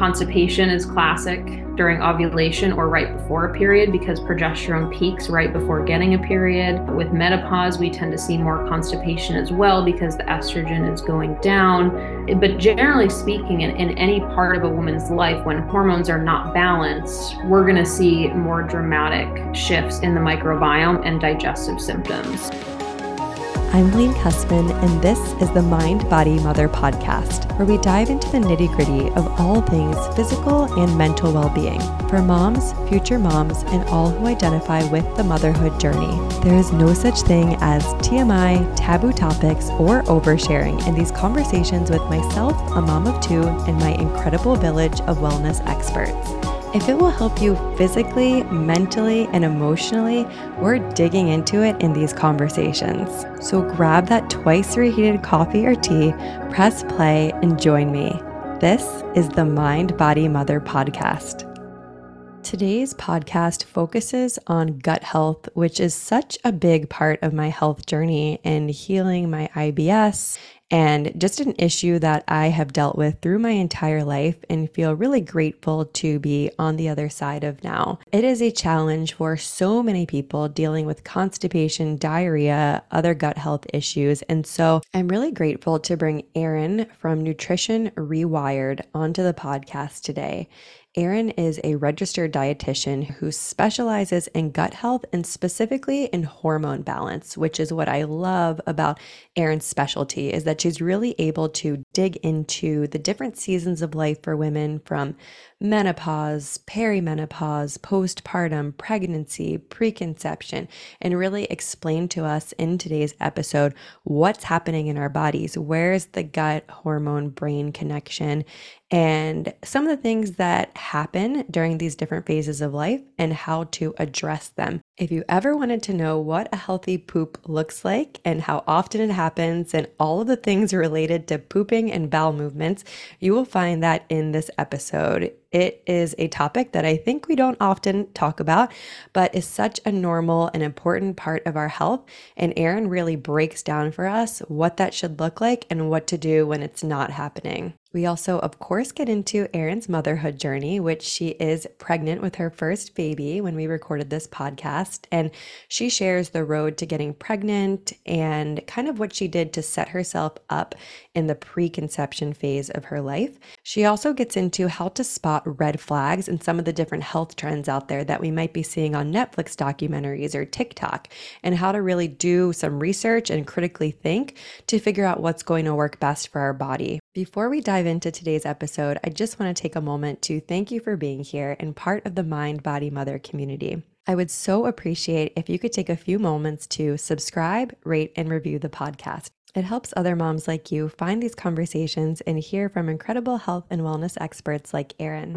Constipation is classic during ovulation or right before a period because progesterone peaks right before getting a period. With menopause, we tend to see more constipation as well because the estrogen is going down. But generally speaking, in, in any part of a woman's life, when hormones are not balanced, we're going to see more dramatic shifts in the microbiome and digestive symptoms. I'm Helene Kusman, and this is the Mind Body Mother podcast, where we dive into the nitty gritty of all things physical and mental well being for moms, future moms, and all who identify with the motherhood journey. There is no such thing as TMI, taboo topics, or oversharing in these conversations with myself, a mom of two, and my incredible village of wellness experts. If it will help you physically, mentally, and emotionally, we're digging into it in these conversations. So grab that twice reheated coffee or tea, press play, and join me. This is the Mind Body Mother podcast. Today's podcast focuses on gut health, which is such a big part of my health journey and healing my IBS and just an issue that I have dealt with through my entire life and feel really grateful to be on the other side of now. It is a challenge for so many people dealing with constipation, diarrhea, other gut health issues. And so I'm really grateful to bring Erin from Nutrition Rewired onto the podcast today. Erin is a registered dietitian who specializes in gut health and specifically in hormone balance, which is what I love about Erin's specialty is that she's really able to dig into the different seasons of life for women from menopause, perimenopause, postpartum, pregnancy, preconception, and really explain to us in today's episode what's happening in our bodies. Where's the gut hormone brain connection? And some of the things that happen during these different phases of life and how to address them. If you ever wanted to know what a healthy poop looks like and how often it happens and all of the things related to pooping and bowel movements, you will find that in this episode. It is a topic that I think we don't often talk about, but is such a normal and important part of our health. And Erin really breaks down for us what that should look like and what to do when it's not happening. We also, of course, get into Erin's motherhood journey, which she is pregnant with her first baby when we recorded this podcast. And she shares the road to getting pregnant and kind of what she did to set herself up in the preconception phase of her life. She also gets into how to spot red flags and some of the different health trends out there that we might be seeing on Netflix documentaries or TikTok, and how to really do some research and critically think to figure out what's going to work best for our body. Before we dive into today's episode, I just want to take a moment to thank you for being here and part of the Mind Body Mother community. I would so appreciate if you could take a few moments to subscribe, rate, and review the podcast. It helps other moms like you find these conversations and hear from incredible health and wellness experts like Erin.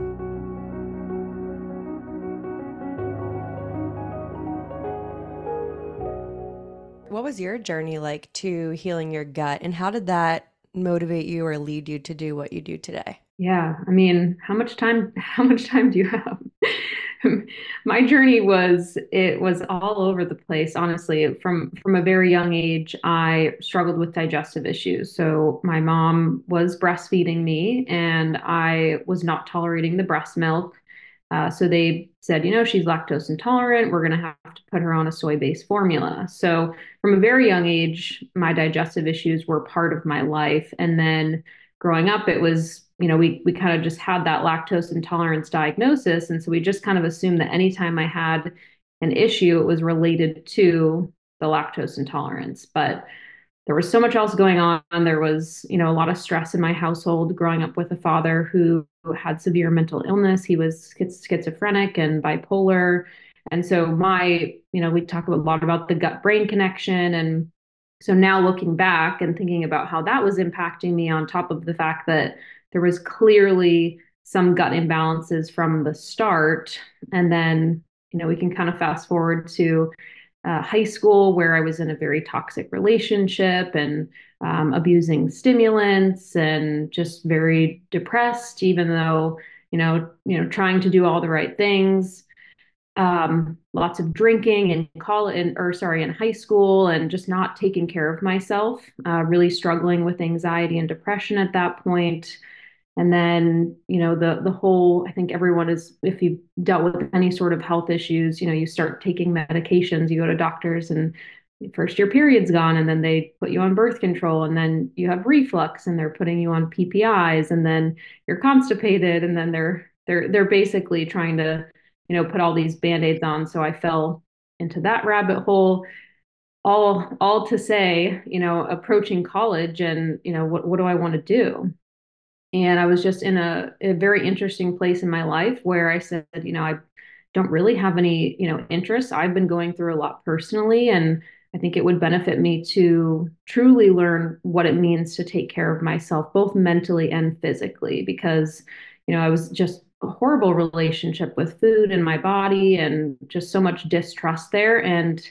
What was your journey like to healing your gut, and how did that motivate you or lead you to do what you do today? Yeah, I mean, how much time how much time do you have? My journey was it was all over the place, honestly. From from a very young age, I struggled with digestive issues. So my mom was breastfeeding me and I was not tolerating the breast milk. Uh, so they said, you know, she's lactose intolerant. We're going to have to put her on a soy based formula. So from a very young age, my digestive issues were part of my life. And then growing up, it was, you know, we, we kind of just had that lactose intolerance diagnosis. And so we just kind of assumed that anytime I had an issue, it was related to the lactose intolerance. But there was so much else going on. There was, you know, a lot of stress in my household growing up with a father who had severe mental illness. He was schizophrenic and bipolar. And so my, you know, we talk a lot about the gut brain connection. And so now looking back and thinking about how that was impacting me on top of the fact that there was clearly some gut imbalances from the start. And then, you know, we can kind of fast forward to uh, high school where I was in a very toxic relationship and um, abusing stimulants and just very depressed, even though you know you know trying to do all the right things. Um, lots of drinking in college, or sorry, in high school, and just not taking care of myself. Uh, really struggling with anxiety and depression at that point. And then, you know, the the whole, I think everyone is, if you've dealt with any sort of health issues, you know, you start taking medications, you go to doctors and first your period's gone and then they put you on birth control and then you have reflux and they're putting you on PPIs and then you're constipated and then they're they're they're basically trying to, you know, put all these band-aids on. So I fell into that rabbit hole all all to say, you know, approaching college and, you know, what what do I want to do? And I was just in a, a very interesting place in my life where I said, you know, I don't really have any, you know, interests. I've been going through a lot personally, and I think it would benefit me to truly learn what it means to take care of myself, both mentally and physically, because, you know, I was just a horrible relationship with food and my body and just so much distrust there. And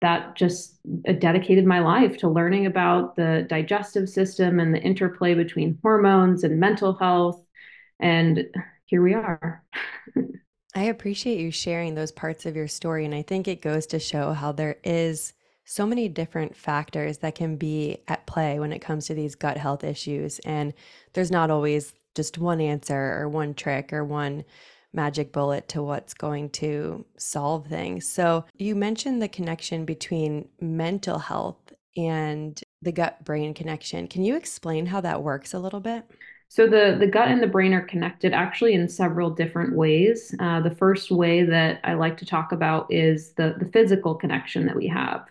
that just uh, dedicated my life to learning about the digestive system and the interplay between hormones and mental health. And here we are. I appreciate you sharing those parts of your story. And I think it goes to show how there is so many different factors that can be at play when it comes to these gut health issues. And there's not always just one answer or one trick or one magic bullet to what's going to solve things. So, you mentioned the connection between mental health and the gut brain connection. Can you explain how that works a little bit? So the the gut and the brain are connected actually in several different ways. Uh, the first way that I like to talk about is the the physical connection that we have.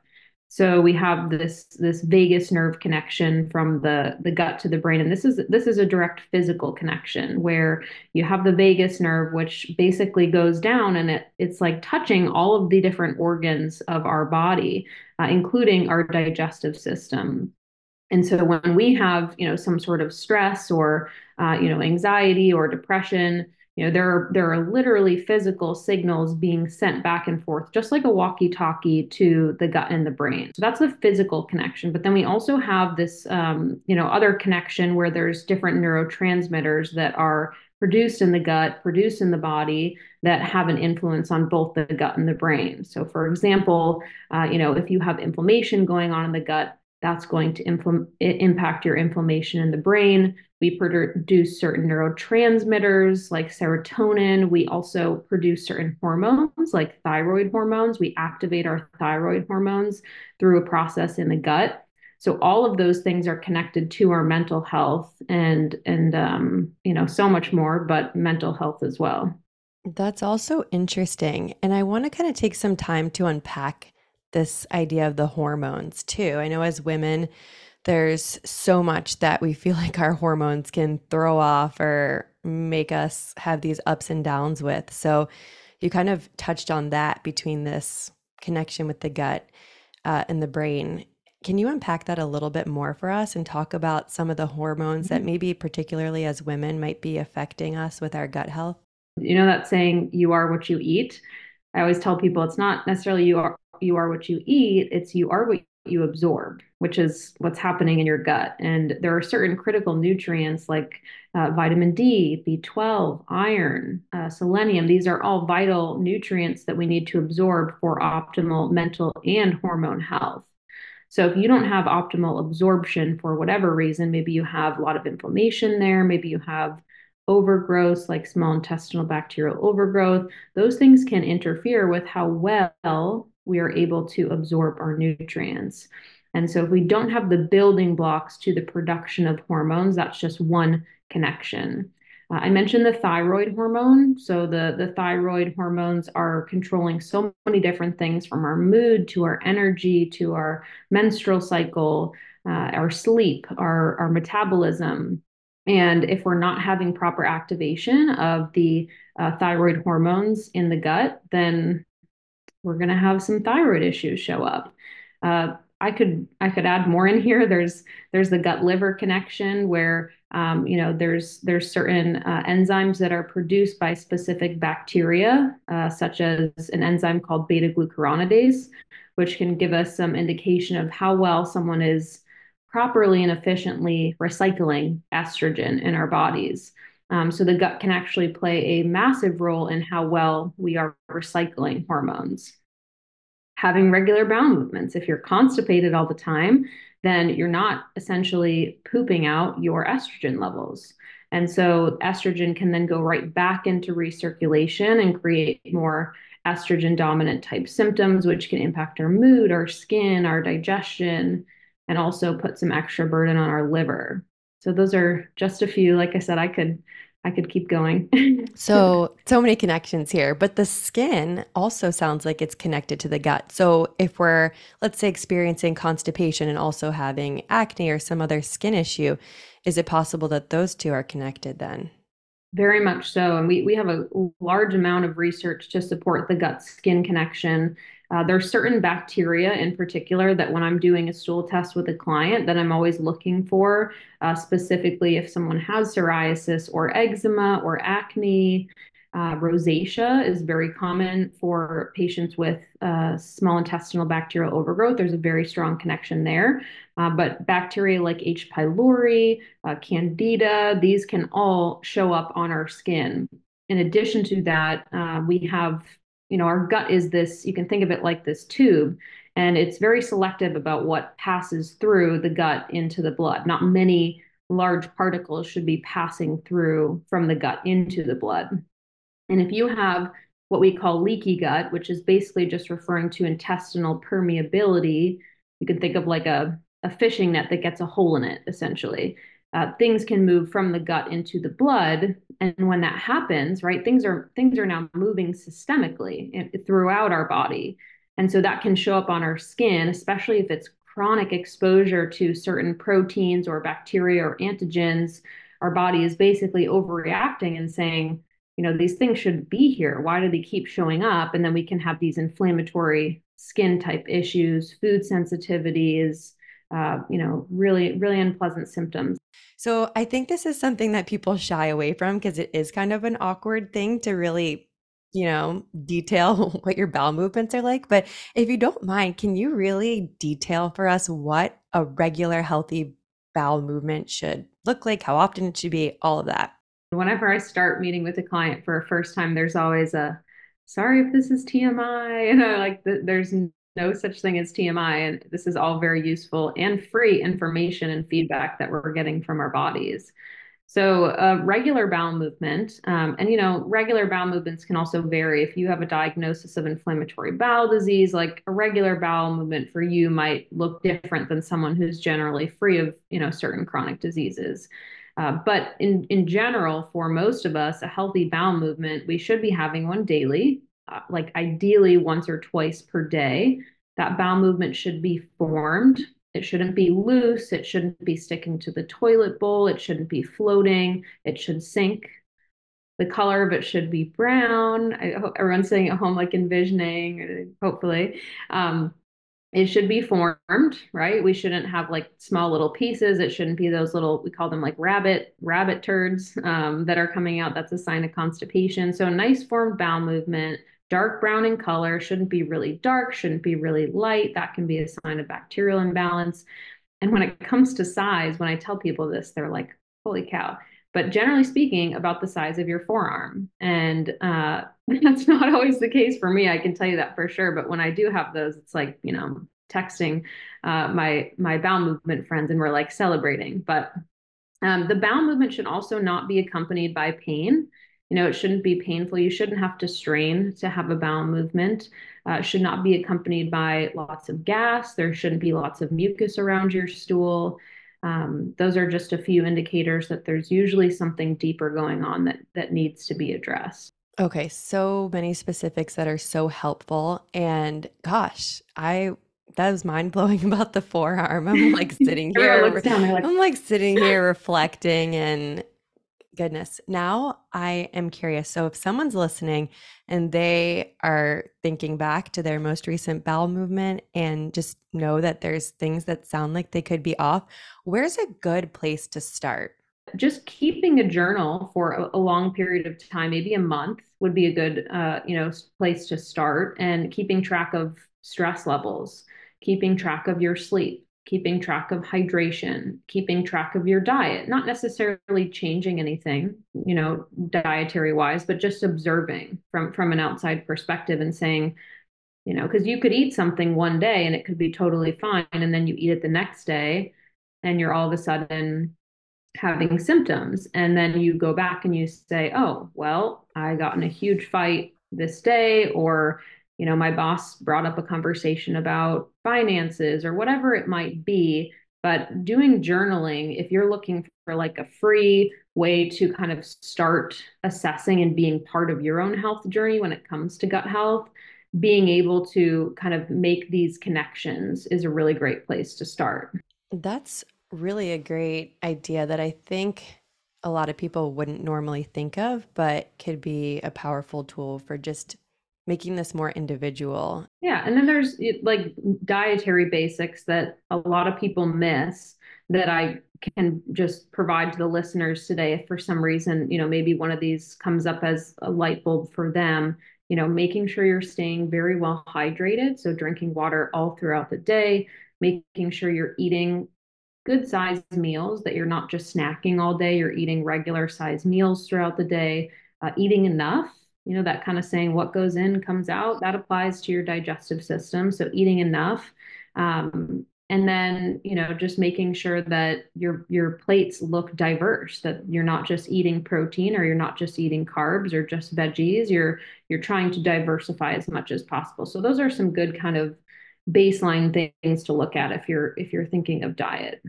So we have this this vagus nerve connection from the the gut to the brain, and this is this is a direct physical connection where you have the vagus nerve, which basically goes down and it it's like touching all of the different organs of our body, uh, including our digestive system. And so when we have you know some sort of stress or uh, you know anxiety or depression, you know, there are there are literally physical signals being sent back and forth, just like a walkie-talkie to the gut and the brain. So that's the physical connection. But then we also have this, um, you know, other connection where there's different neurotransmitters that are produced in the gut, produced in the body that have an influence on both the gut and the brain. So, for example, uh, you know, if you have inflammation going on in the gut, that's going to impl- impact your inflammation in the brain. We produce certain neurotransmitters like serotonin. We also produce certain hormones like thyroid hormones. We activate our thyroid hormones through a process in the gut. So all of those things are connected to our mental health and and um, you know so much more, but mental health as well. That's also interesting, and I want to kind of take some time to unpack this idea of the hormones too. I know as women, there's so much that we feel like our hormones can throw off or make us have these ups and downs with. So you kind of touched on that between this connection with the gut uh, and the brain. Can you unpack that a little bit more for us and talk about some of the hormones mm-hmm. that maybe, particularly as women, might be affecting us with our gut health? You know that saying, you are what you eat? I always tell people it's not necessarily you are you are what you eat, it's you are what you absorb, which is what's happening in your gut. And there are certain critical nutrients like uh, vitamin D, B12, iron, uh, selenium. These are all vital nutrients that we need to absorb for optimal mental and hormone health. So if you don't have optimal absorption for whatever reason, maybe you have a lot of inflammation there, maybe you have overgrowth, like small intestinal bacterial overgrowth, those things can interfere with how well we are able to absorb our nutrients. And so, if we don't have the building blocks to the production of hormones, that's just one connection. Uh, I mentioned the thyroid hormone. So, the, the thyroid hormones are controlling so many different things from our mood to our energy to our menstrual cycle, uh, our sleep, our, our metabolism. And if we're not having proper activation of the uh, thyroid hormones in the gut, then we're going to have some thyroid issues show up. Uh, I could I could add more in here. There's there's the gut liver connection where um, you know there's there's certain uh, enzymes that are produced by specific bacteria, uh, such as an enzyme called beta glucuronidase, which can give us some indication of how well someone is properly and efficiently recycling estrogen in our bodies. Um, so the gut can actually play a massive role in how well we are recycling hormones. Having regular bowel movements. If you're constipated all the time, then you're not essentially pooping out your estrogen levels. And so estrogen can then go right back into recirculation and create more estrogen dominant type symptoms, which can impact our mood, our skin, our digestion, and also put some extra burden on our liver. So those are just a few. Like I said, I could I could keep going. so, so many connections here, but the skin also sounds like it's connected to the gut. So, if we're, let's say, experiencing constipation and also having acne or some other skin issue, is it possible that those two are connected then? Very much so. And we, we have a large amount of research to support the gut skin connection. Uh, there are certain bacteria in particular that when I'm doing a stool test with a client that I'm always looking for, uh, specifically if someone has psoriasis or eczema or acne. Uh, rosacea is very common for patients with uh, small intestinal bacterial overgrowth. There's a very strong connection there. Uh, but bacteria like H. pylori, uh, candida, these can all show up on our skin. In addition to that, we have you know, our gut is this, you can think of it like this tube, and it's very selective about what passes through the gut into the blood. Not many large particles should be passing through from the gut into the blood. And if you have what we call leaky gut, which is basically just referring to intestinal permeability, you can think of like a, a fishing net that gets a hole in it, essentially uh, things can move from the gut into the blood and when that happens right things are things are now moving systemically throughout our body. And so that can show up on our skin especially if it's chronic exposure to certain proteins or bacteria or antigens. Our body is basically overreacting and saying you know these things should be here. Why do they keep showing up? And then we can have these inflammatory skin type issues food sensitivities uh, you know really really unpleasant symptoms so I think this is something that people shy away from because it is kind of an awkward thing to really, you know, detail what your bowel movements are like. But if you don't mind, can you really detail for us what a regular healthy bowel movement should look like, how often it should be, all of that? Whenever I start meeting with a client for a first time, there's always a sorry if this is TMI. You know, like the, there's no such thing as TMI. And this is all very useful and free information and feedback that we're getting from our bodies. So, uh, regular bowel movement, um, and you know, regular bowel movements can also vary. If you have a diagnosis of inflammatory bowel disease, like a regular bowel movement for you might look different than someone who's generally free of, you know, certain chronic diseases. Uh, but in in general, for most of us, a healthy bowel movement, we should be having one daily. Uh, like ideally once or twice per day. That bowel movement should be formed. It shouldn't be loose. It shouldn't be sticking to the toilet bowl. It shouldn't be floating. It should sink. The color of it should be brown. I hope everyone's sitting at home, like envisioning, hopefully. Um, it should be formed, right? We shouldn't have like small little pieces. It shouldn't be those little, we call them like rabbit, rabbit turds um, that are coming out. That's a sign of constipation. So nice formed bowel movement dark brown in color, shouldn't be really dark, shouldn't be really light. That can be a sign of bacterial imbalance. And when it comes to size, when I tell people this, they're like, holy cow. But generally speaking, about the size of your forearm. And uh, that's not always the case for me. I can tell you that for sure. But when I do have those, it's like, you know, texting uh, my my bowel movement friends and we're like celebrating. But um, the bowel movement should also not be accompanied by pain. You know, it shouldn't be painful. You shouldn't have to strain to have a bowel movement. Uh, should not be accompanied by lots of gas. There shouldn't be lots of mucus around your stool. Um, those are just a few indicators that there's usually something deeper going on that that needs to be addressed. Okay, so many specifics that are so helpful. And gosh, I that was mind blowing about the forearm. I'm like sitting here. I'm like sitting here reflecting and goodness. Now I am curious. So if someone's listening and they are thinking back to their most recent bowel movement and just know that there's things that sound like they could be off, where's a good place to start? Just keeping a journal for a, long period of time, maybe a month, would be a good, uh, you know, place to start. And keeping track of stress levels, keeping track of your sleep, keeping track of hydration, keeping track of your diet, not necessarily changing anything, you know, dietary wise, but just observing from from an outside perspective and saying, you know, because you could eat something one day and it could be totally fine and then you eat it the next day and you're all of a sudden having symptoms. And then you go back and you say, oh, well, I got in a huge fight this day, or, you know, my boss brought up a conversation about finances or whatever it might be. But doing journaling, if you're looking for like a free way to kind of start assessing and being part of your own health journey when it comes to gut health, being able to kind of make these connections is a really great place to start. That's really a great idea that I think a lot of people wouldn't normally think of, but could be a powerful tool for just making this more individual. Yeah. And then there's like dietary basics that a lot of people miss that I can just provide to the listeners today. If for some reason, you know, maybe one of these comes up as a light bulb for them, you know, making sure you're staying very well hydrated. So drinking water all throughout the day, making sure you're eating good sized meals that you're not just snacking all day, you're eating regular sized meals throughout the day, uh, eating enough. You know, that kind of saying what goes in comes out, that applies to your digestive system. So, eating enough. Um, and then you know just making sure that your your plates look diverse that you're not just eating protein or you're not just eating carbs or just veggies you're you're trying to diversify as much as possible so those are some good kind of baseline things to look at if you're if you're thinking of diet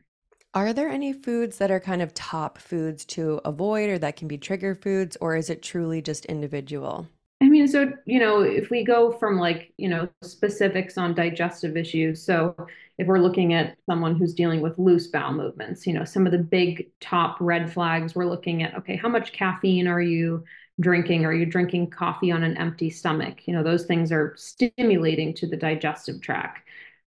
are there any foods that are kind of top foods to avoid or that can be trigger foods or is it truly just individual I mean, so, you know, if we go from like, you know, specifics on digestive issues, so if we're looking at someone who's dealing with loose bowel movements, you know, some of the big top red flags, we're looking at, okay, how much caffeine are you drinking? Are you drinking coffee on an empty stomach? You know, those things are stimulating to the digestive tract.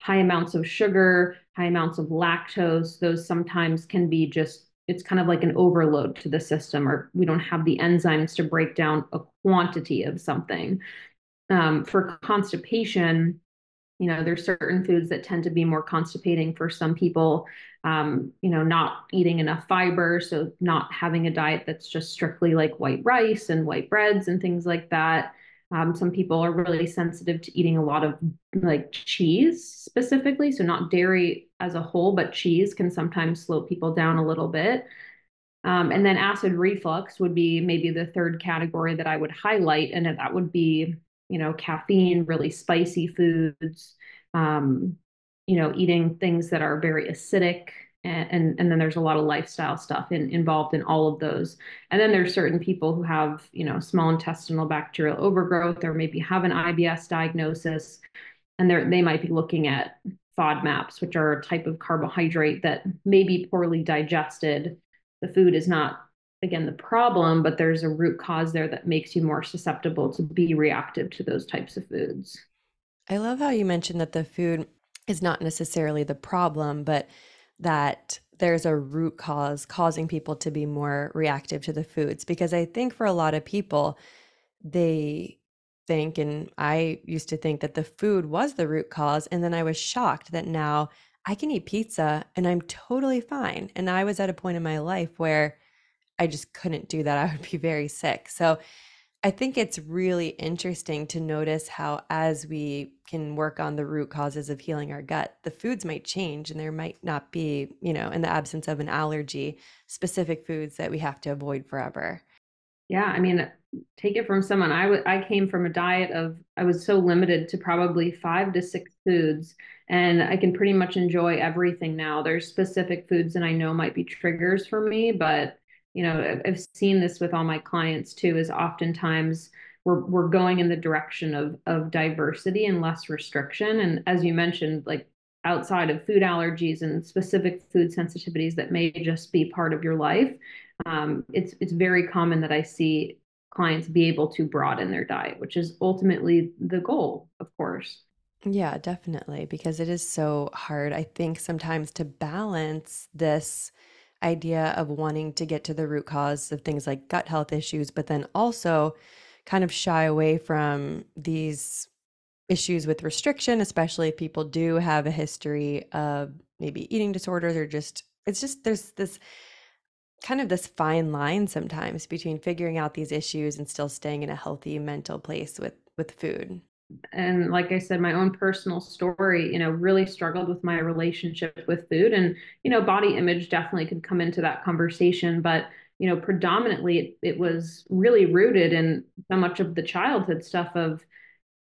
High amounts of sugar, high amounts of lactose, those sometimes can be just it's kind of like an overload to the system or we don't have the enzymes to break down a quantity of something. Um, for constipation you know there's certain foods that tend to be more constipating for some people um, you know not eating enough fiber so not having a diet that's just strictly like white rice and white breads and things like that um, some people are really sensitive to eating a lot of like cheese specifically. So, not dairy as a whole, but cheese can sometimes slow people down a little bit. Um, and then acid reflux would be maybe the third category that I would highlight. And that would be, you know, caffeine, really spicy foods, um, you know, eating things that are very acidic, and, and then there's a lot of lifestyle stuff in, involved in all of those. And then there's certain people who have you know small intestinal bacterial overgrowth or maybe have an ibs diagnosis and they they might be looking at fodmaps which are a type of carbohydrate that may be poorly digested. The food is not again the problem but there's a root cause there that makes you more susceptible to be reactive to those types of foods. I love how you mentioned that the food is not necessarily the problem but that there's a root cause causing people to be more reactive to the foods because I think for a lot of people, they think, and I used to think that the food was the root cause. And then I was shocked that now I can eat pizza and I'm totally fine. And I was at a point in my life where I just couldn't do that. I would be very sick. So I think it's really interesting to notice how, as we can work on the root causes of healing our gut, the foods might change and there might not be, you know, in the absence of an allergy, specific foods that we have to avoid forever. Yeah. I mean, take it from someone. I, w- I came from a diet of, I was so limited to probably five to six foods, and I can pretty much enjoy everything now. There's specific foods that I know might be triggers for me, but you know i've seen this with all my clients too is oftentimes we're we're going in the direction of of diversity and less restriction. And as you mentioned like outside of food allergies and specific food sensitivities that may just be part of your life um, it's it's very common that i see clients be able to broaden their diet which is ultimately the goal of course. Yeah definitely because it is so hard i think sometimes to balance this idea of wanting to get to the root cause of things like gut health issues, but then also kind of shy away from these issues with restriction, especially if people do have a history of maybe eating disorders or just, it's just, there's this kind of this fine line sometimes between figuring out these issues and still staying in a healthy mental place with with food. And like I said, my own personal story, you know, really struggled with my relationship with food. And, you know, body image definitely could come into that conversation. But, you know, predominantly it, it was really rooted in so much of the childhood stuff of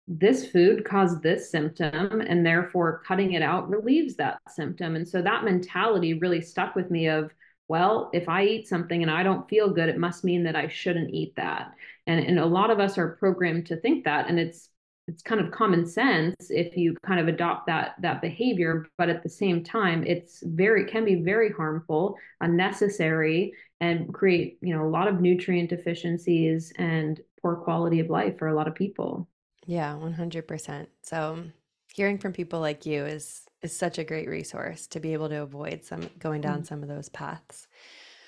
this food caused this symptom, and therefore cutting it out relieves that symptom. And so that mentality really stuck with me of, well, if I eat something and I don't feel good, it must mean that I shouldn't eat that. And, and a lot of us are programmed to think that. And it's it's kind of common sense if you kind of adopt that that behavior but at the same time it's very can be very harmful unnecessary and create you know a lot of nutrient deficiencies and poor quality of life for a lot of people. Yeah 100% so hearing from people like you is is such a great resource to be able to avoid some going down mm-hmm. some of those paths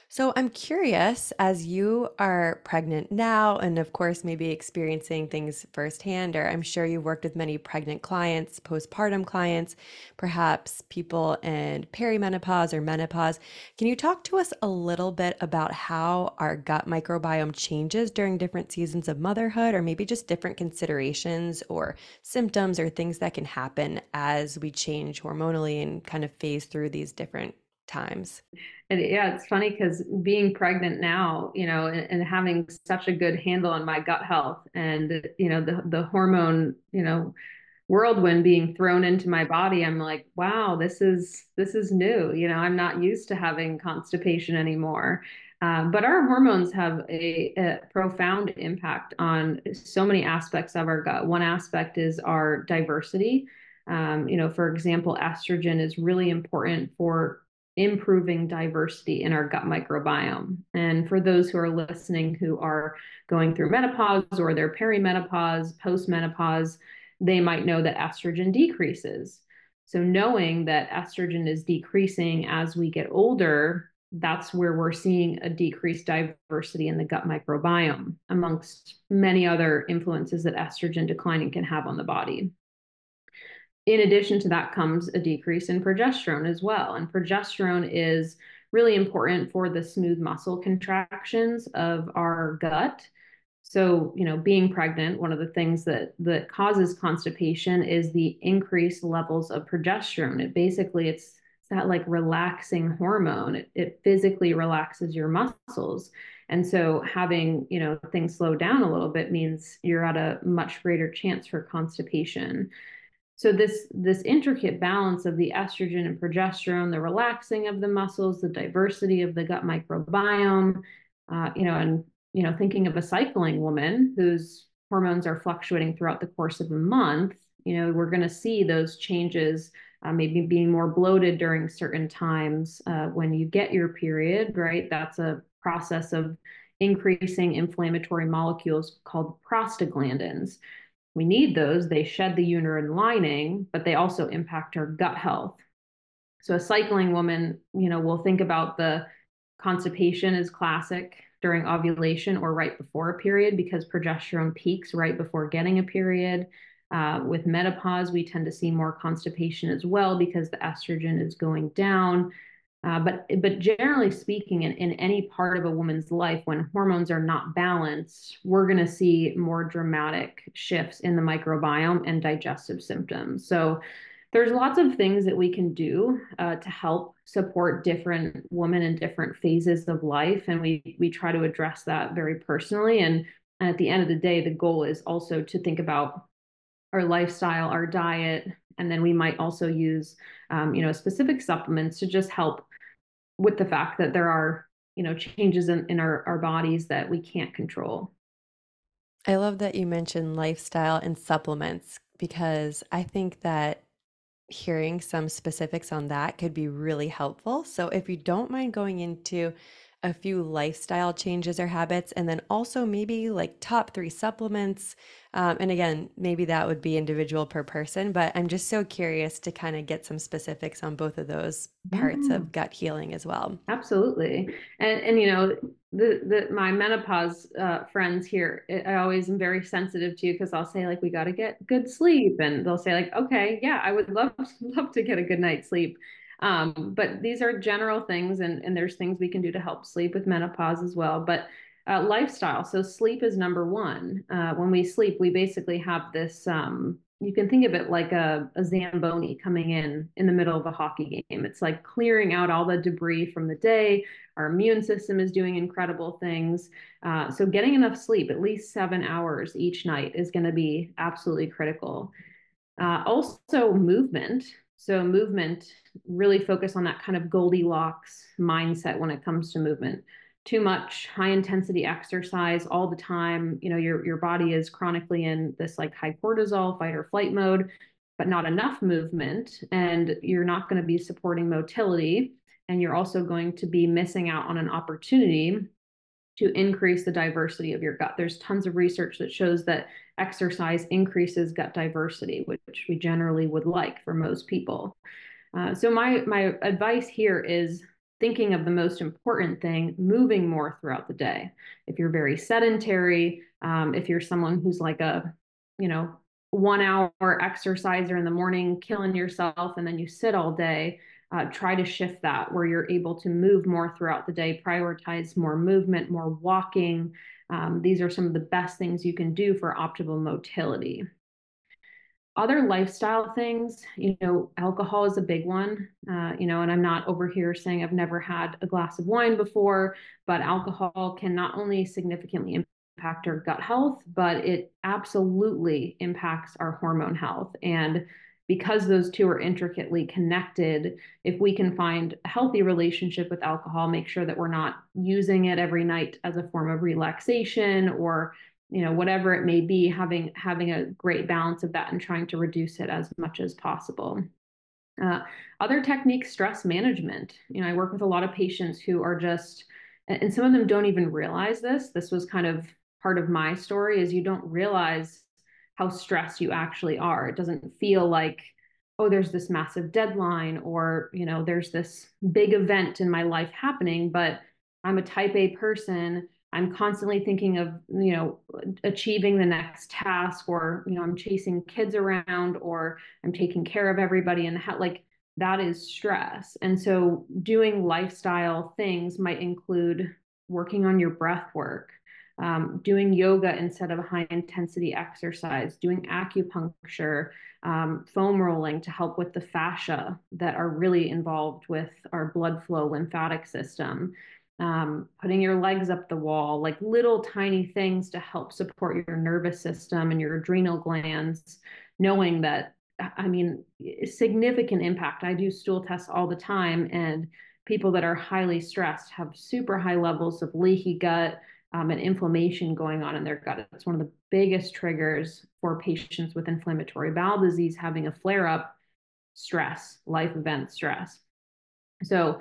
so I'm curious, as you are pregnant now, and of course, maybe experiencing things firsthand, or I'm sure you've worked with many pregnant clients, postpartum clients, perhaps people in perimenopause or menopause. Can you talk to us a little bit about how our gut microbiome changes during different seasons of motherhood, or maybe just different considerations or symptoms or things that can happen as we change hormonally and kind of phase through these different times. And yeah, it's funny because being pregnant now, you know, and, and, having such a good handle on my gut health and, you know, the, the hormone, you know, whirlwind being thrown into my body, I'm like, wow, this is, this is new. You know, I'm not used to having constipation anymore. Um, but our hormones have a, a, profound impact on so many aspects of our gut. One aspect is our diversity. Um, you know, for example, estrogen is really important for improving diversity in our gut microbiome. And for those who are listening who are going through menopause or their perimenopause, postmenopause, they might know that estrogen decreases. So, knowing that estrogen is decreasing as we get older, that's where we're seeing a decreased diversity in the gut microbiome, amongst many other influences that estrogen declining can have on the body in addition to that comes a decrease in progesterone as well. And progesterone is really important for the smooth muscle contractions of our gut. So, you know, being pregnant, one of the things that that causes constipation is the increased levels of progesterone. It basically it's, that like relaxing hormone. It, it physically relaxes your muscles. And so having, you know, things slow down a little bit means you're at a much greater chance for constipation. So this this intricate balance of the estrogen and progesterone, the relaxing of the muscles, the diversity of the gut microbiome, uh, you know, and you know, thinking of a cycling woman whose hormones are fluctuating throughout the course of a month, you know, we're going to see those changes, uh, maybe being more bloated during certain times uh, when you get your period, right? That's a process of increasing inflammatory molecules called prostaglandins we need those. They shed the uterine lining, but they also impact our gut health. So a cycling woman, you know, will think about the constipation is classic during ovulation or right before a period because progesterone peaks right before getting a period. Uh, with menopause, we tend to see more constipation as well because the estrogen is going down. Uh, but but generally speaking, in, in any part of a woman's life, when hormones are not balanced, we're going to see more dramatic shifts in the microbiome and digestive symptoms. So there's lots of things that we can do uh, to help support different women in different phases of life, and we we try to address that very personally. And, at the end of the day, the goal is also to think about our lifestyle, our diet, and then we might also use um, you know specific supplements to just help with the fact that there are you know changes in, in our, our bodies that we can't control. I love that you mentioned lifestyle and supplements because i think that hearing some specifics on that could be really helpful. So if you don't mind going into a few lifestyle changes or habits, and then also maybe like top three supplements. Um, and again, maybe that would be individual per person, but I'm just so curious to kind of get some specifics on both of those parts yeah. of gut healing as well. Absolutely. And, and you know, the, the my menopause uh, friends here, I always am very sensitive to because I'll say like we got to get good sleep, and they'll say like, okay, yeah, I would love love to get a good night's sleep. Um, but these are general things, and, and there's things we can do to help sleep with menopause as well. But Uh, lifestyle. So sleep is number one. Uh, when we sleep, we basically have this. Um, you can think of it like a, a zamboni coming in in the middle of a hockey game. It's like clearing out all the debris from the day. Our immune system is doing incredible things. Uh, so getting enough sleep, at least seven hours each night, is going to be absolutely critical. Uh, also, movement. So movement, really focus on that kind of Goldilocks mindset when it comes to movement. Too much high intensity exercise all the time, you know, your your body is chronically in this like high cortisol fight or flight mode, but not enough movement and you're not going to be supporting motility and you're also going to be missing out on an opportunity to increase the diversity of your gut. There's tons of research that shows that exercise increases gut diversity, which we generally would like for most people. Uh, so my my advice here is thinking of the most important thing, moving more throughout the day. If you're very sedentary, um, if you're someone who's like a, you know, one hour exerciser in the morning, killing yourself, and then you sit all day, uh, try to shift that where you're able to move more throughout the day, prioritize more movement, more walking. Um, these are some of the best things you can do for optimal motility. Other lifestyle things, you know, alcohol is a big one, uh, you know, and I'm not over here saying I've never had a glass of wine before, but alcohol can not only significantly impact our gut health, but it absolutely impacts our hormone health. And because those two are intricately connected, if we can find a healthy relationship with alcohol, make sure that we're not using it every night as a form of relaxation or you know whatever it may be having having a great balance of that and trying to reduce it as much as possible. Uh, other techniques stress management. You know i work with a lot of patients who are just and some of them don't even realize this. This was kind of part of my story is you don't realize how stressed you actually are. It doesn't feel like, oh, there's this massive deadline or, you know, there's this big event in my life happening, but I'm a type A person. I'm constantly thinking of, you know, achieving the next task or, you know, I'm chasing kids around or I'm taking care of everybody house. Like that is stress. And so doing lifestyle things might include working on your breath work, um, doing yoga instead of a high intensity exercise, doing acupuncture, um, foam rolling to help with the fascia that are really involved with our blood flow lymphatic system. Um, putting your legs up the wall, like little tiny things to help support your nervous system and your adrenal glands, knowing that, I mean, significant impact. I do stool tests all the time, and people that are highly stressed have super high levels of leaky gut, um, and inflammation going on in their gut. It's one of the biggest triggers for patients with inflammatory bowel disease having a flare up, stress, life event stress. So,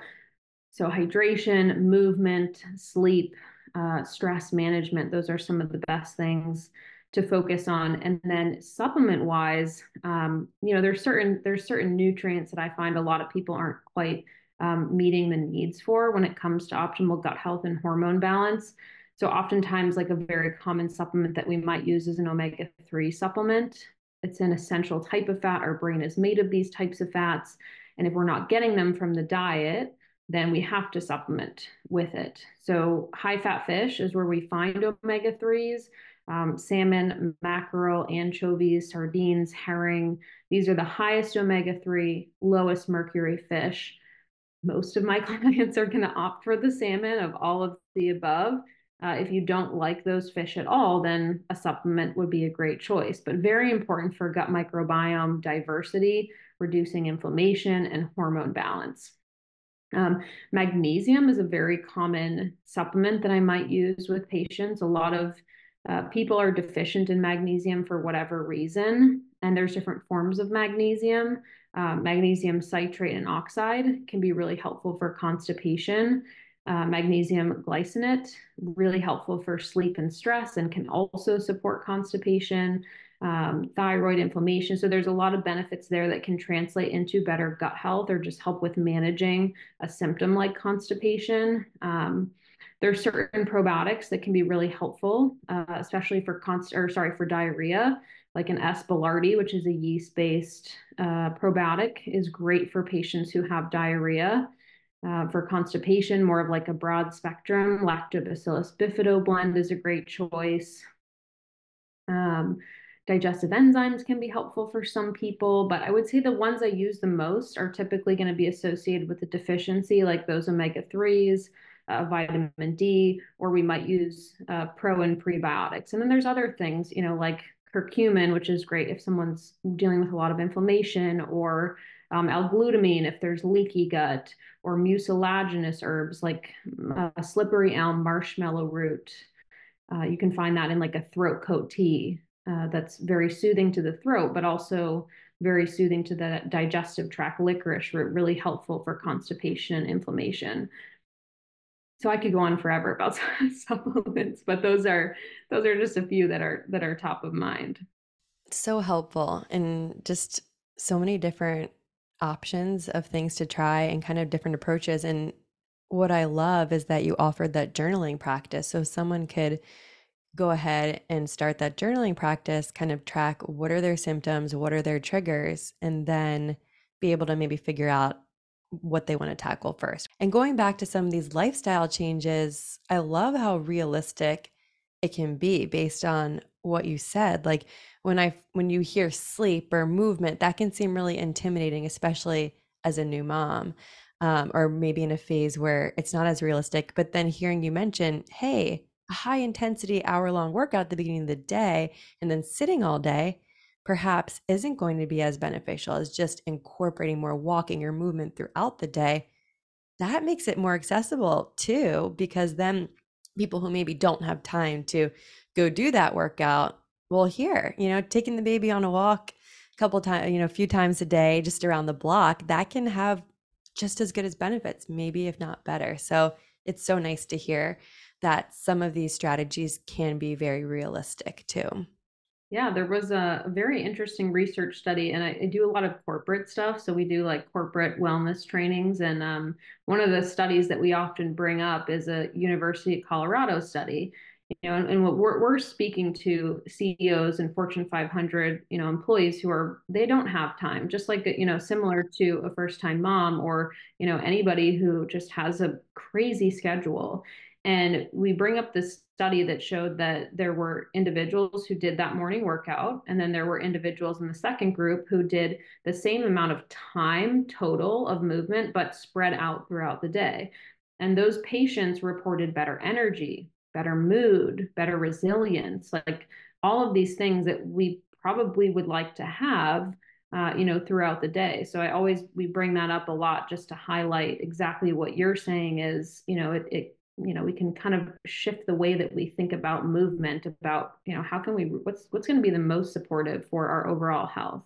so hydration, movement, sleep, uh, stress management, those are some of the best things to focus on. And then supplement wise, um, you know, there's certain there's certain nutrients that I find a lot of people aren't quite um, meeting the needs for when it comes to optimal gut health and hormone balance. So oftentimes, like a very common supplement that we might use is an omega-3 supplement. It's an essential type of fat. Our brain is made of these types of fats. And if we're not getting them from the diet, then we have to supplement with it. So high fat fish is where we find omega-3s. Um, salmon, mackerel, anchovies, sardines, herring. These are the highest omega 3, lowest mercury fish. Most of my clients are going to opt for the salmon of all of the above. Uh, if you don't like those fish at all, then a supplement would be a great choice. But very important for gut microbiome diversity, reducing inflammation, and hormone balance. Um, magnesium is a very common supplement that I might use with patients. A lot of uh, people are deficient in magnesium for whatever reason, and there's different forms of magnesium. Uh, magnesium citrate and oxide can be really helpful for constipation uh, magnesium glycinate, really helpful for sleep and stress, and can also support constipation, um, thyroid inflammation. So there's a lot of benefits there that can translate into better gut health or just help with managing a symptom like constipation. Um, there's certain probiotics that can be really helpful, uh, especially for const or sorry for diarrhea, like an S. which is a yeast-based uh, probiotic, is great for patients who have diarrhea. Uh, for constipation, more of like a broad spectrum, Lactobacillus bifido blend is a great choice. Um, digestive enzymes can be helpful for some people, but I would say the ones I use the most are typically going to be associated with a deficiency, like those omega 3s, uh, vitamin D, or we might use uh, pro and prebiotics. And then there's other things, you know, like curcumin, which is great if someone's dealing with a lot of inflammation, or um, L-glutamine if there's leaky gut, or mucilaginous herbs like uh, slippery elm marshmallow root. Uh, you can find that in like a throat coat tea uh, that's very soothing to the throat, but also very soothing to the digestive tract. Licorice root really helpful for constipation and inflammation. So I could go on forever about supplements, but those are those are just a few that are that are top of mind. So helpful and just so many different options of things to try and kind of different approaches and what I love is that you offered that journaling practice so someone could go ahead and start that journaling practice, kind of track what are their symptoms, what are their triggers, and then be able to maybe figure out what they want to tackle first. And going back to some of these lifestyle changes, I love how realistic it can be based on what you said. Like when I when you hear sleep or movement, that can seem really intimidating, especially as a new mom. Um, or maybe in a phase where it's not as realistic. But then hearing you mention, hey, a high intensity hour long workout at the beginning of the day and then sitting all day perhaps isn't going to be as beneficial as just incorporating more walking or movement throughout the day that makes it more accessible too because then people who maybe don't have time to go do that workout well here you know taking the baby on a walk a couple times you know a few times a day just around the block that can have just as good as benefits maybe if not better so it's so nice to hear that some of these strategies can be very realistic too. Yeah, there was a very interesting research study, and I, I, do a lot of corporate stuff. So we do like corporate wellness trainings, and um, one of the studies that we often bring up is a University of Colorado study. You know, and, and what we're we're speaking to CEOs and Fortune 500, you know, employees who are they don't have time, just like you know, similar to a first time mom or you know anybody who just has a crazy schedule. And we bring up this study that showed that there were individuals who did that morning workout, and then there were individuals in the second group who did the same amount of time total of movement, but spread out throughout the day. And those patients reported better energy, better mood, better resilience, like all of these things that we probably would like to have uh, you know throughout the day so i always we bring that up a lot just to highlight exactly what you're saying is you know it, it you know we can kind of shift the way that we think about movement about you know how can we what's what's going to be the most supportive for our overall health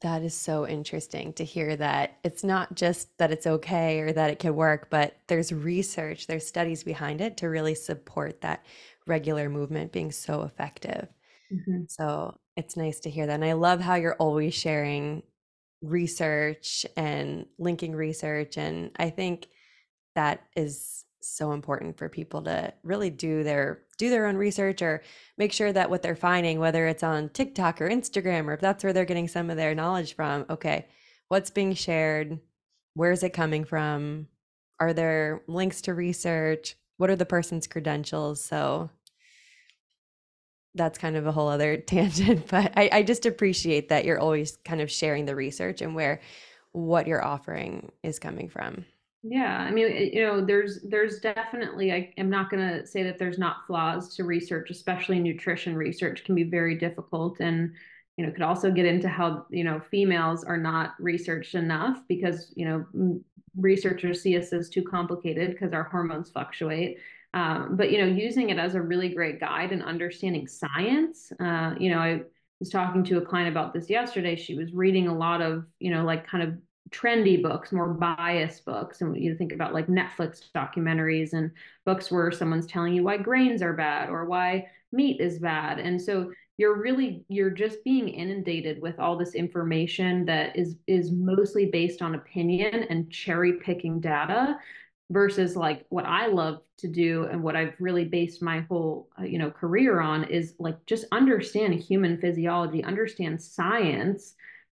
that is so interesting to hear that it's not just that it's okay or that it can work but there's research there's studies behind it to really support that regular movement being so effective mm-hmm. so it's nice to hear that and i love how you're always sharing research and linking research and i think that is so important for people to really do their do their own research or make sure that what they're finding whether it's on TikTok or Instagram or if that's where they're getting some of their knowledge from okay what's being shared? Where is it coming from? Are there links to research? What are the person's credentials? So that's kind of a whole other tangent but I, I just appreciate that you're always kind of sharing the research and where what you're offering is coming from yeah, I mean, you know, there's there's definitely I am not going to say that there's not flaws to research, especially nutrition research can be very difficult and you know, could also get into how, you know, females are not researched enough because, you know, researchers see us as too complicated because our hormones fluctuate. Um, but you know, using it as a really great guide and understanding science. Uh, you know, I was talking to a client about this yesterday. She was reading a lot of, you know, like kind of trendy books, more biased books. And you think about like Netflix documentaries and books where someone's telling you why grains are bad or why meat is bad. And so you're really you're just being inundated with all this information that is is mostly based on opinion and cherry picking data versus like what I love to do and what I've really based my whole uh, you know career on is like just understand human physiology, understand science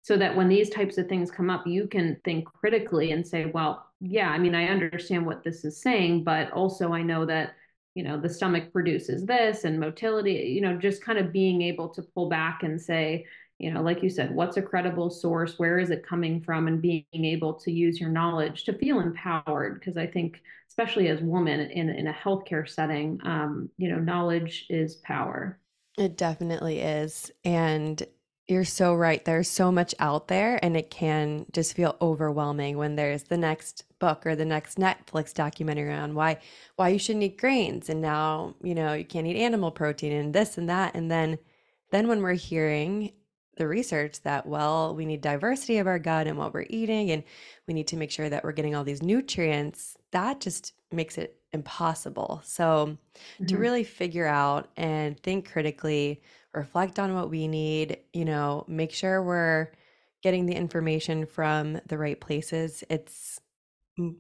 so that when these types of things come up, you can think critically and say, well, yeah, I mean, I understand what this is saying, but also I know that, you know, the stomach produces this and motility, you know, just kind of being able to pull back and say, you know, like you said, what's a credible source? Where is it coming from? And being able to use your knowledge to feel empowered. Because I think, especially as women in, in a healthcare setting, um, you know, knowledge is power. It definitely is. And you're so right. There's so much out there, and it can just feel overwhelming when there's the next book or the next Netflix documentary on why why you shouldn't eat grains, and now you know you can't eat animal protein, and this and that, and then then when we're hearing the research that well we need diversity of our gut and what we're eating, and we need to make sure that we're getting all these nutrients, that just makes it impossible. So mm-hmm. to really figure out and think critically reflect on what we need, you know, make sure we're getting the information from the right places. It's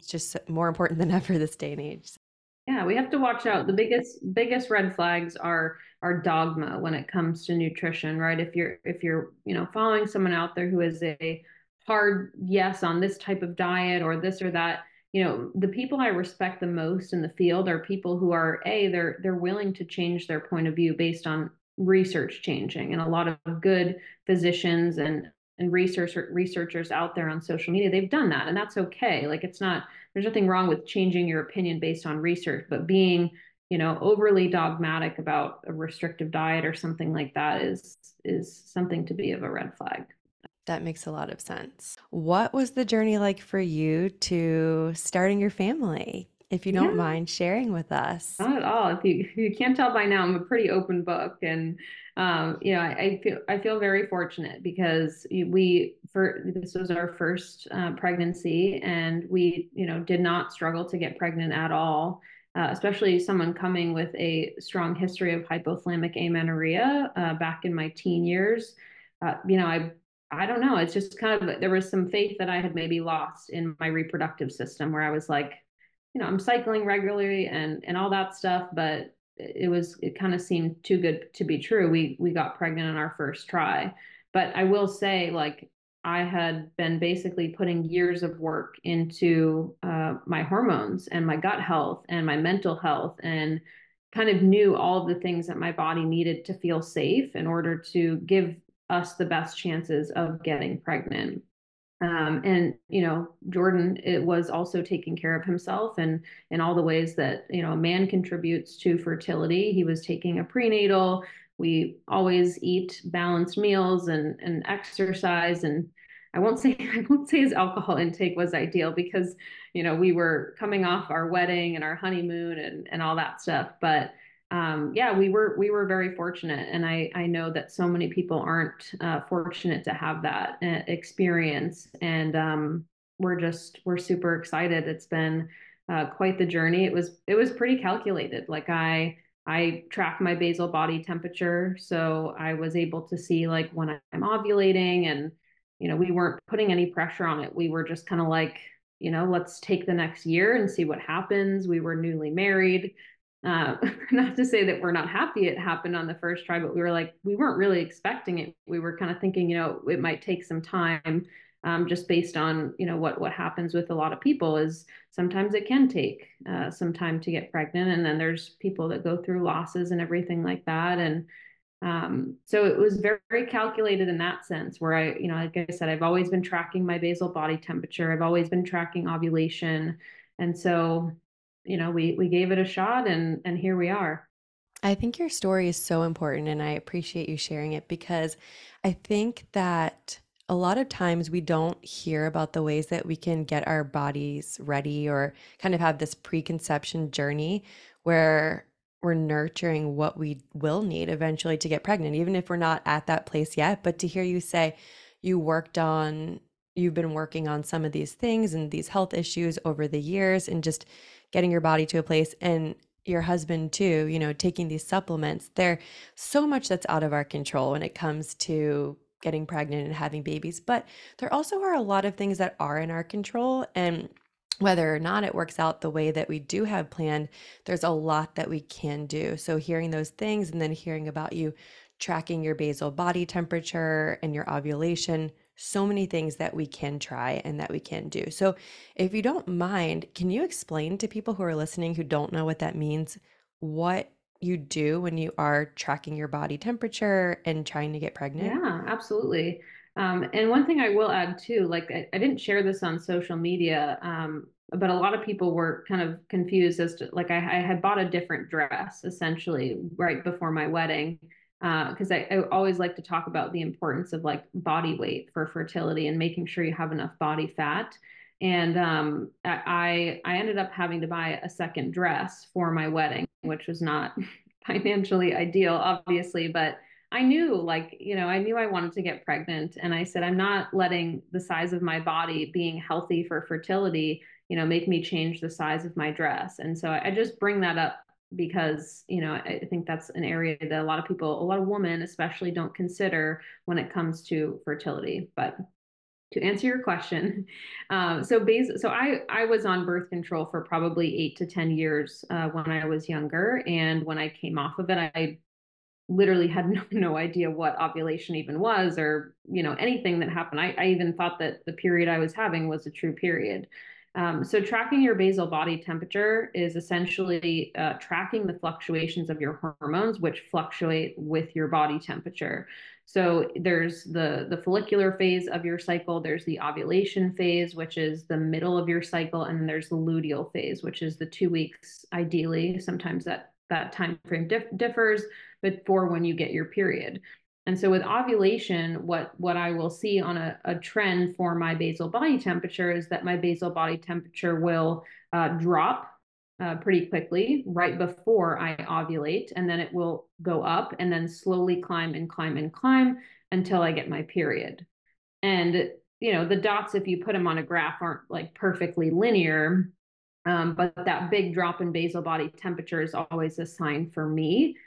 just more important than ever this day and age. Yeah, we have to watch out. The biggest biggest red flags are are dogma when it comes to nutrition, right? If you're if you're, you know, following someone out there who is a hard yes on this type of diet or this or that, you know, the people I respect the most in the field are people who are a they're they're willing to change their point of view based on research changing and a lot of good physicians and and research researchers out there on social media they've done that and that's okay like it's not there's nothing wrong with changing your opinion based on research but being you know overly dogmatic about a restrictive diet or something like that is is something to be of a red flag that makes a lot of sense what was the journey like for you to starting your family if you don't yeah. mind sharing with us. Not at all. If you, if you can't tell by now, I'm a pretty open book, and um, you know, I, I, feel I feel very fortunate because we for this was our first uh, pregnancy, and we you know did not struggle to get pregnant at all. Uh, especially someone coming with a strong history of hypothalamic amenorrhea uh, back in my teen years. Uh, you know, I I don't know. It's just kind of there was some faith that I had maybe lost in my reproductive system where I was like, you know, I'm cycling regularly and and all that stuff, but it was it kind of seemed too good to be true. We we got pregnant on our first try. But I will say like I had been basically putting years of work into uh, my hormones and my gut health and my mental health and kind of knew all of the things that my body needed to feel safe in order to give us the best chances of getting pregnant. Um, and you know jordan it was also taking care of himself and in all the ways that you know a man contributes to fertility. He was taking a prenatal. We always eat balanced meals and and exercise. And i won't say i won't say his alcohol intake was ideal because you know we were coming off our wedding and our honeymoon and and all that stuff. But um, yeah, we were we were very fortunate, and I I know that so many people aren't uh, fortunate to have that uh, experience, and um, we're just we're super excited. It's been uh, quite the journey. It was it was pretty calculated. Like I I track my basal body temperature, so I was able to see like when I'm ovulating, and you know we weren't putting any pressure on it. We were just kind of like you know let's take the next year and see what happens. We were newly married uh, not to say that we're not happy it happened on the first try, but we were like, we weren't really expecting it. We were kind of thinking, you know, it might take some time, um, just based on, you know, what what happens with a lot of people is sometimes it can take uh, some time to get pregnant, and then there's people that go through losses and everything like that, and um, so it was very, very calculated in that sense. Where I, you know, like I said, I've always been tracking my basal body temperature. I've always been tracking ovulation, and so you know, we we gave it a shot and and here we are. I think your story is so important and I appreciate you sharing it because I think that a lot of times we don't hear about the ways that we can get our bodies ready or kind of have this preconception journey where we're nurturing what we will need eventually to get pregnant, even if we're not at that place yet. But to hear you say you worked on, you've been working on some of these things and these health issues over the years and just getting your body to a place and your husband too, you know, taking these supplements. There's so much that's out of our control when it comes to getting pregnant and having babies, but there also are a lot of things that are in our control and whether or not it works out the way that we do have planned, there's a lot that we can do. So hearing those things and then hearing about you tracking your basal body temperature and your ovulation so many things that we can try and that we can do. So, if you don't mind, can you explain to people who are listening who don't know what that means what you do when you are tracking your body temperature and trying to get pregnant? Yeah, absolutely. Um, and one thing I will add too, like I, I didn't share this on social media, um, but a lot of people were kind of confused as to like I, I had bought a different dress essentially right before my wedding because uh, I, I, always like to talk about the importance of like body weight for fertility and making sure you have enough body fat. And um, I I ended up having to buy a second dress for my wedding, which was not financially ideal, obviously, but I knew like, you know, I knew I wanted to get pregnant. And I said, I'm not letting the size of my body being healthy for fertility, you know, make me change the size of my dress. And so I just bring that up because, you know, I think that's an area that a lot of people, a lot of women especially don't consider when it comes to fertility. But to answer your question, um, so base, so I I was on birth control for probably eight to ten years uh, when I was younger, and when I came off of it, I literally had no, no idea what ovulation even was or you know anything that happened I, I even thought that the period i was having was a true period um, so tracking your basal body temperature is essentially uh, tracking the fluctuations of your hormones which fluctuate with your body temperature so there's the the follicular phase of your cycle there's the ovulation phase which is the middle of your cycle and there's the luteal phase which is the two weeks ideally sometimes that that time frame dif- differs, but for when you get your period. And so with ovulation, what what I will see on a, a trend for my basal body temperature is that my basal body temperature will uh, drop uh, pretty quickly right before I ovulate, and then it will go up and then slowly climb and climb and climb until I get my period. And you know the dots, if you put them on a graph, aren't like perfectly linear, um, but that big drop in basal body temperature is always a sign for me.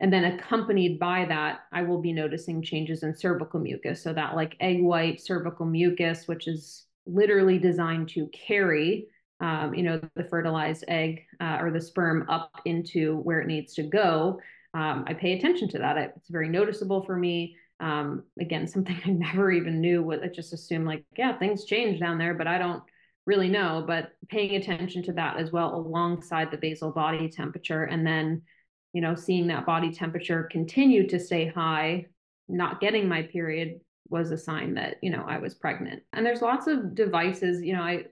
And then accompanied by that, I will be noticing changes in cervical mucus. So that like egg white cervical mucus, which is literally designed to carry, um, you know, the fertilized egg uh, or the sperm up into where it needs to go. Um, I pay attention to that. It's very noticeable for me. Um, again, something I never even knew. What I just assumed like, yeah, things change down there, but I don't really know, but paying attention to that as well alongside the basal body temperature and then, you know, seeing that body temperature continue to stay high, not getting my period was a sign that, you know, I was pregnant. And there's lots of devices, you know, I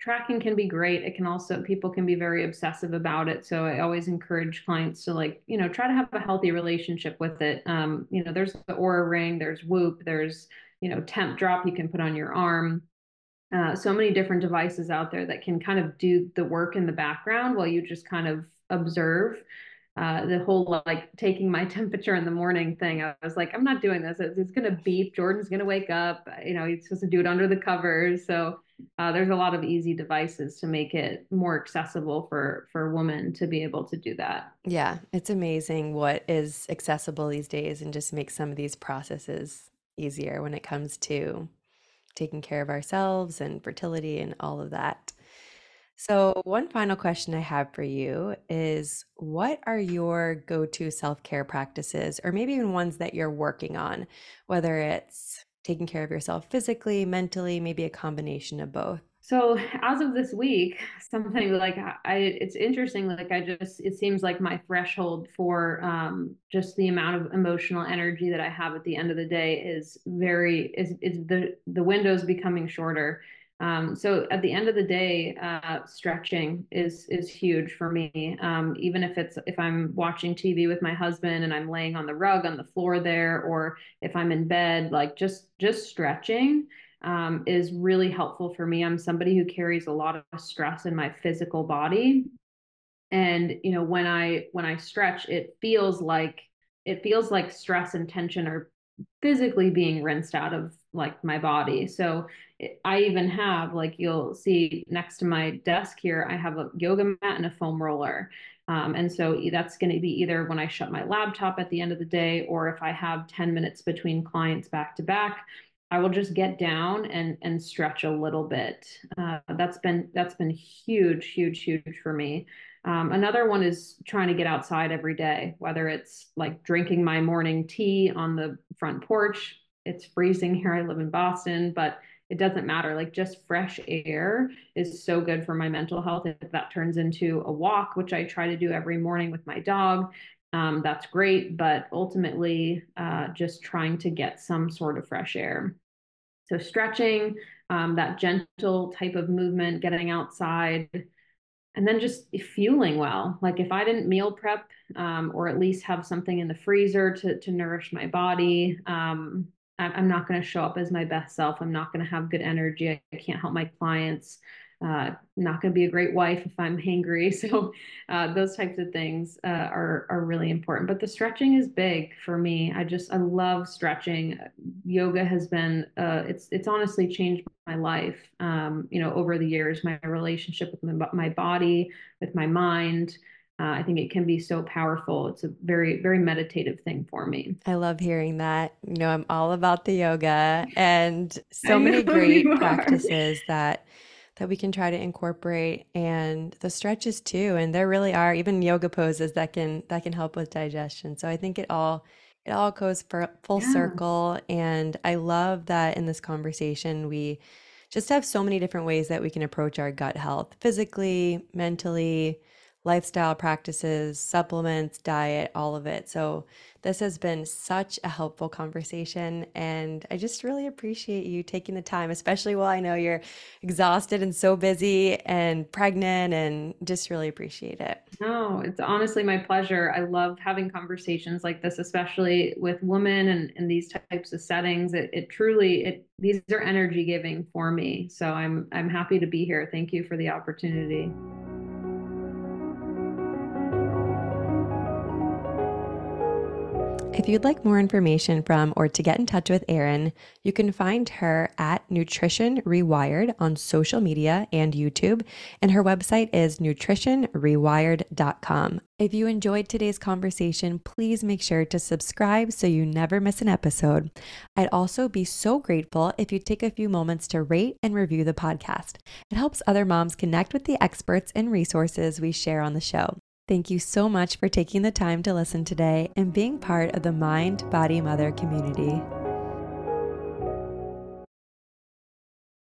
tracking can be great. It can also people can be very obsessive about it. So I always encourage clients to like, you know, try to have a healthy relationship with it. Um, you know, there's the Oura ring, there's Whoop, there's, you know, Tempdrop you can put on your arm uh, so many different devices out there that can kind of do the work in the background while you just kind of observe. Uh, the whole like taking my temperature in the morning thing, I was like, I'm not doing this. It's, it's going to beep. Jordan's going to wake up. You know, he's supposed to do it under the covers. So uh, there's a lot of easy devices to make it more accessible for for women to be able to do that. Yeah, it's amazing what is accessible these days, and just makes some of these processes easier when it comes to taking care of ourselves and fertility and all of that. So, one final question I have for you is what are your go to self care practices, or maybe even ones that you're working on, whether it's taking care of yourself physically, mentally, maybe a combination of both? So as of this week, something like I, it's interesting. Like I just, it seems like my threshold for um, just the amount of emotional energy that I have at the end of the day is very, is, is the the window's becoming shorter. Um, so at the end of the day, uh, stretching is is huge for me. Um, even if it's if I'm watching TV with my husband and I'm laying on the rug on the floor there, or if I'm in bed, like just just stretching um, is really helpful for me. I'm somebody who carries a lot of stress in my physical body. And, you know, when I when I stretch, it feels like it feels like stress and tension are physically being rinsed out of like my body. So I even have like you'll see next to my desk here, I have a yoga mat and a foam roller. Um, and so that's going to be either when I shut my laptop at the end of the day or if I have 10 minutes between clients back to back. I will just get down and and stretch a little bit. Uh, that's been that's been huge, huge, huge for me. Um, another one is trying to get outside every day, whether it's like drinking my morning tea on the front porch. it's freezing here. I live in Boston, but it doesn't matter. Like just fresh air is so good for my mental health. If that turns into a walk, which I try to do every morning with my dog, um, that's great. But ultimately, uh, just trying to get some sort of fresh air. So stretching, um, that gentle type of movement, getting outside, and then just fueling well. Like if I didn't meal prep um, or at least have something in the freezer to to nourish my body, um, I'm not going to show up as my best self. I'm not going to have good energy. I can't help my clients. Uh, not going to be a great wife if I'm hangry. So uh, those types of things uh, are are really important. But the stretching is big for me. I just I love stretching. Yoga has been uh, it's it's honestly changed my life. Um, you know, over the years, my relationship with my, my body, with my mind. Uh, I think it can be so powerful. It's a very, very meditative thing for me. I love hearing that. You know, I'm all about the yoga and so many great practices that that we can try to incorporate and the stretches too. And there really are even yoga poses that can that can help with digestion. So I think it all it all goes for full yeah. circle. And I love that in this conversation we just have so many different ways that we can approach our gut health physically, mentally, lifestyle practices, supplements, diet, all of it. So, this has been such a helpful conversation. And I just really appreciate you taking the time, especially while I know you're exhausted and so busy and pregnant, and just really appreciate it. No, it's honestly my pleasure. I love having conversations like this, especially with women and in these types of settings. It, it truly, it these are energy giving for me. So I'm I'm happy to be here. Thank you for the opportunity. If you'd like more information from or to get in touch with Erin, you can find her at Nutrition Rewired on social media and YouTube, and her website is nutritionrewired.com. If you enjoyed today's conversation, please make sure to subscribe so you never miss an episode. I'd also be so grateful if you take a few moments to rate and review the podcast. It helps other moms connect with the experts and resources we share on the show. Thank you so much for taking the time to listen today and being part of the Mind Body Mother community.